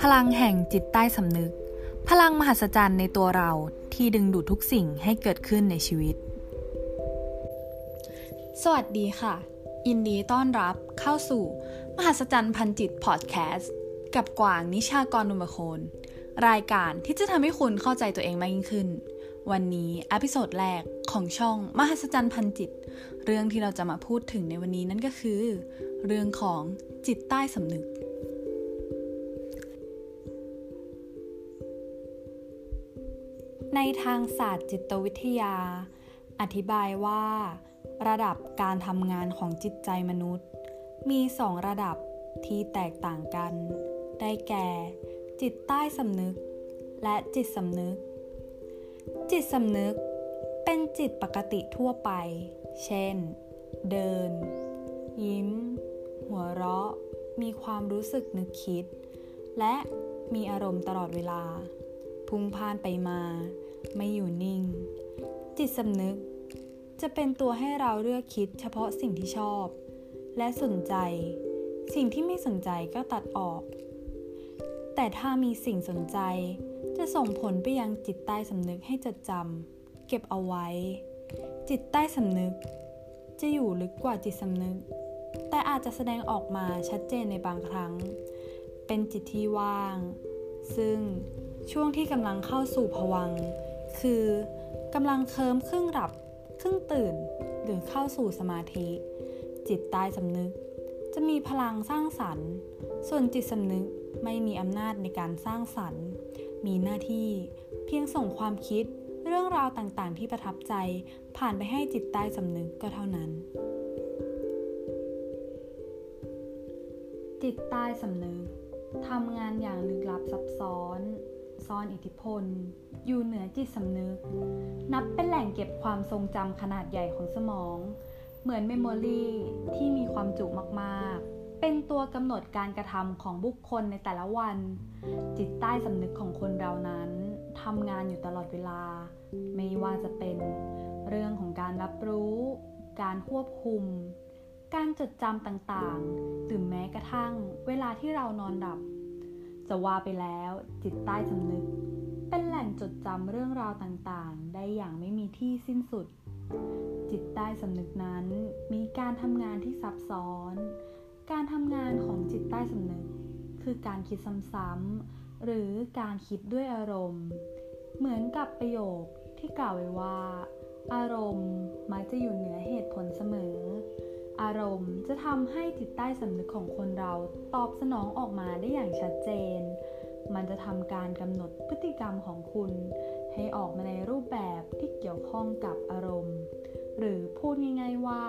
พลังแห่งจิตใต้สำนึก พลังมหัศจรรย์ในตัวเราที่ดึงดูดทุกสิ่งให้เกิดขึ้นในชีวิต สวัสดีค่ะยินดีต้อนรับเข้าสู่ มหัศจรรย์พันจิตพอดแคสต์ กับกวางนิชากรนุมโคน รายการที่จะทำให้คุณเข้าใจตัวเองมากยิ่งขึ้น วันนี้อพิโซดแรกของช่องมหัศจรรย์พันจิต เรื่องที่เราจะมาพูดถึงในวันนี้นั่นก็คือ เรื่องของจิตใต้สำนึก ในทางศาสตร์จิตวิทยา อธิบายว่า ระดับการทำงานของจิตใจมนุษย์ มีสองระดับที่แตกต่างกัน ได้แก่ จิตใต้สำนึก และจิตสำนึก จิตสำนึกเป็นจิตปกติทั่วไป เช่น เดิน ยิ้ม หัวเราะ มีความรู้สึกนึกคิด และมีอารมณ์ตลอดเวลา พุ่งพ่านไปมา ไม่อยู่นิ่ง จิตสำนึกจะเป็นตัวให้เราเลือกคิดเฉพาะสิ่งที่ชอบ และสนใจ สิ่งที่ไม่สนใจก็ตัดออก แต่ถ้ามีสิ่งสนใจ จะส่งผลไปยังจิตใต้สำนึกให้จดจำเก็บเอาไว้ จิตใต้สำนึก จะอยู่ลึกกว่าจิตสำนึก แต่อาจจะแสดงออกมาชัดเจนในบางครั้ง เป็นจิตที่ว่าง ซึ่งช่วงที่กำลังเข้าสู่ผวัง คือกำลังเคลิ้มครึ่งหลับครึ่งตื่น หรือเข้าสู่สมาธิ จิตใต้สำนึก จะมีพลังสร้างสรรค์ ส่วนจิตสำนึกไม่มีอำนาจในการสร้างสรรค์ มีหน้าที่ เพียงส่งความคิดเรื่องราวต่างๆ ที่ประทับใจ ผ่านไปให้จิตใต้สำนึกก็เท่านั้น จิตใต้สำนึกทำงานอย่างลึกลับซับซ้อนซ่อนอิทธิพล อยู่เหนือจิตสำนึก นับเป็นแหล่งเก็บความทรงจำขนาดใหญ่ของสมอง เหมือน memory ที่มีความจุมากๆ เป็นตัวกำหนดการกระทำของบุคคลในแต่ละวัน จิตใต้สำนึกของคนเรานั้นทำงานอยู่ตลอดเวลา ไม่ว่าจะเป็นเรื่องของการรับรู้ การควบคุม การจดจำต่างๆ หรือแม้กระทั่งเวลาที่เรานอนหลับ จะว่าไปแล้วจิตใต้สำนึก เป็นแหล่งจดจำเรื่องราวต่างๆ ได้อย่างไม่มีที่สิ้นสุด จิตใต้สำนึกนั้นมีการทำงานที่ซับซ้อน การทำงานของจิตใต้สำนึก คือการคิดซ้ำๆหรือการคิดด้วยอารมณ์ เหมือนกับประโยคที่กล่าวไว้ว่า อารมณ์มักจะอยู่เหนือเหตุผลเสมอ อารมณ์จะทำให้จิตใต้สำนึกของคนเราตอบสนองออกมาได้อย่างชัดเจน มันจะทำการกำหนดพฤติกรรมของคุณ ให้ออกมาในรูปแบบที่เกี่ยวข้องกับอารมณ์ หรือพูดง่ายๆว่า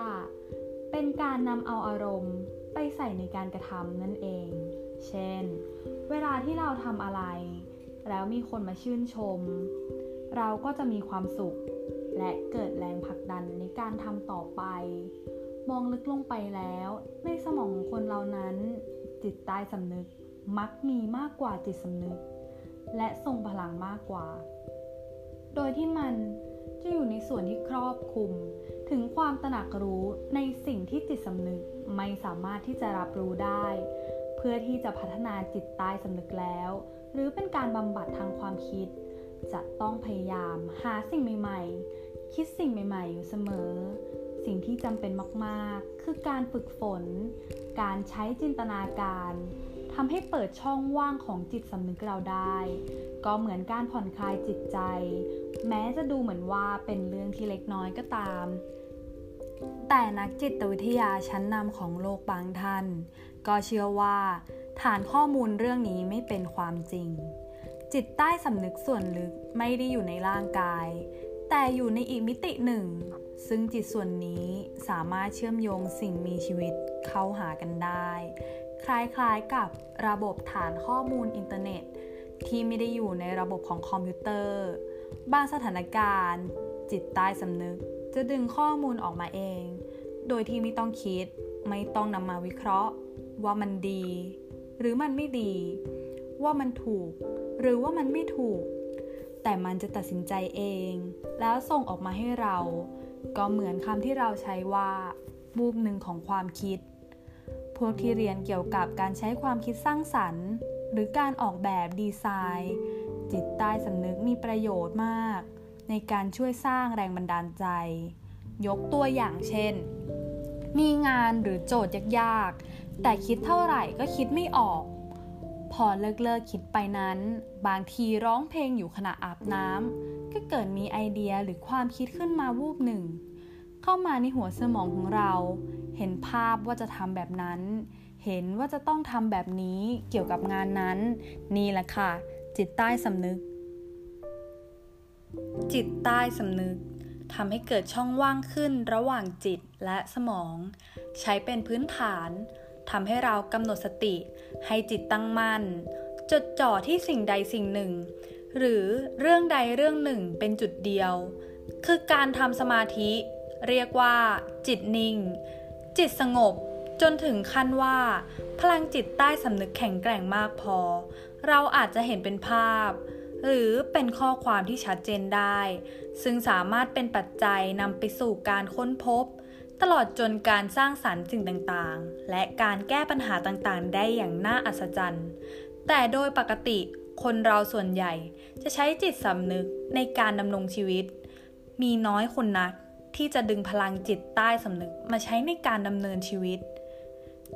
เป็นการนำเอาอารมณ์ ไปใส่ในการกระทำนั่นเอง เช่น เวลาที่เราทำอะไร แล้วมีคนมาชื่นชม เราก็จะมีความสุข และเกิดแรงผลักดันในการทำต่อไป มองลึกลงไปแล้ว ในสมองของคนเรานั้น จิตใต้สำนึกมักมีมากกว่าจิตสำนึก และทรงพลังมากกว่า โดยที่มันจะอยู่ในส่วนที่ครอบคลุม ถึงความตระหนักรู้ในสิ่งที่จิตสำนึกไม่สามารถที่จะรับรู้ได้ เพื่อที่จะพัฒนาจิตใต้สำนึกแล้ว หรือเป็นการบำบัดทางความคิด จะต้องพยายามหาสิ่งใหม่ ๆ คิดสิ่งใหม่ ๆ อยู่เสมอ สิ่งที่จำเป็นมากๆ คือการฝึกฝน การใช้จินตนาการทำให้เปิดช่องว่างของจิตสำนึกเราได้ ก็เหมือนการผ่อนคลายจิตใจ แม้จะดูเหมือนว่าเป็นเรื่องที่เล็กน้อยก็ตาม แต่นักจิตวิทยาชั้นนำของโลกบางท่าน ก็เชื่อว่า ฐานข้อมูลเรื่องนี้ไม่เป็นความจริง จิตใต้สำนึกส่วนลึกไม่ได้อยู่ในร่างกาย แต่อยู่ในอีกมิติหนึ่ง ซึ่งจิตส่วนนี้สามารถเชื่อมโยงสิ่งมีชีวิตเข้าหากันได้ คล้ายๆกับระบบฐานข้อมูลอินเทอร์เน็ต ที่ไม่ได้อยู่ในระบบของคอมพิวเตอร์ บางสถานการณ์ จิตใต้สำนึก จะดึงข้อมูลออกมาเอง โดยที่ไม่ต้องคิด ไม่ต้องนำมาวิเคราะห์ ว่ามันดี หรือมันไม่ดี ว่ามันถูก หรือว่ามันไม่ถูก แต่มันจะตัดสินใจเอง แล้วส่งออกมาให้เรา ก็เหมือนคำที่เราใช้ว่าบูบหนึ่งของความคิด พวกที่เรียนเกี่ยวกับการใช้ความคิดสร้างสรรค์ หรือการออกแบบดีไซน์ จิตใต้สำนึกมีประโยชน์มาก ในการช่วยสร้างแรงบันดาลใจ ยกตัวอย่างเช่น มีงานหรือโจทย์ยากๆ แต่คิดเท่าไหร่ก็คิดไม่ออก พอเลิกเลิกคิดไปนั้น บางทีร้องเพลงอยู่ขณะอาบน้ำก็เกิดมีไอเดียหรือความคิดขึ้นมาวูบหนึ่ง เข้ามาในหัวสมองของเรา เห็นภาพว่าจะทำแบบนั้น เห็นว่าจะต้องทำแบบนี้เกี่ยวกับงานนั้น นี่แหละค่ะ จิตใต้สำนึก จิตใต้สำนึกทำให้เกิดช่องว่างขึ้นระหว่างจิตและสมอง ใช้เป็นพื้นฐานทำให้เรากำหนดสติ ให้จิตตั้งมั่น จดจ่อที่สิ่งใดสิ่งหนึ่ง หรือเรื่องใดเรื่องหนึ่งเป็นจุดเดียว คือการทำสมาธิ เรียกว่า จิตนิ่ง จิตสงบจนถึงขั้นว่า พลังจิตใต้สำนึกแข็งแกร่งมากพอ เราอาจจะเห็นเป็นภาพ หรือเป็นข้อความที่ชัดเจนได้ ซึ่งสามารถเป็นปัจจัยนำไปสู่การค้นพบ ตลอดจนการสร้างสรรค์สิ่งต่างๆ และการแก้ปัญหาต่างๆ ได้อย่างน่าอัศจรรย์ แต่โดยปกติคนเราส่วนใหญ่จะใช้จิตสำนึกในการดำรงชีวิต มีน้อยคนนักที่จะดึงพลังจิตใต้สำนึกมาใช้ในการดำเนินชีวิต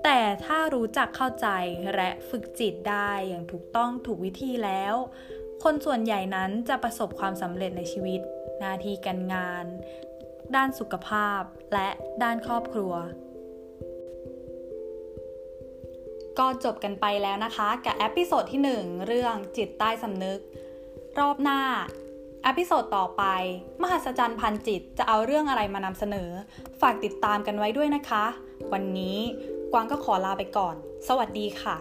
แต่ถ้ารู้จักเข้าใจและฝึกจิตได้อย่างถูกต้องถูกวิธีแล้ว คนส่วนใหญ่นั้นจะประสบความสำเร็จในชีวิต หน้าที่การงาน ด้านสุขภาพ และด้านครอบครัว ก็จบกันไปแล้วนะคะ กับ episode ที่ 1 เรื่องจิตใต้สำนึก รอบหน้า episode ต่อไป มหัศจรรย์พันจิตจะเอาเรื่องอะไรมานำเสนอ ฝากติดตามกันไว้ด้วยนะคะ วันนี้กวางก็ขอลาไปก่อน สวัสดีค่ะ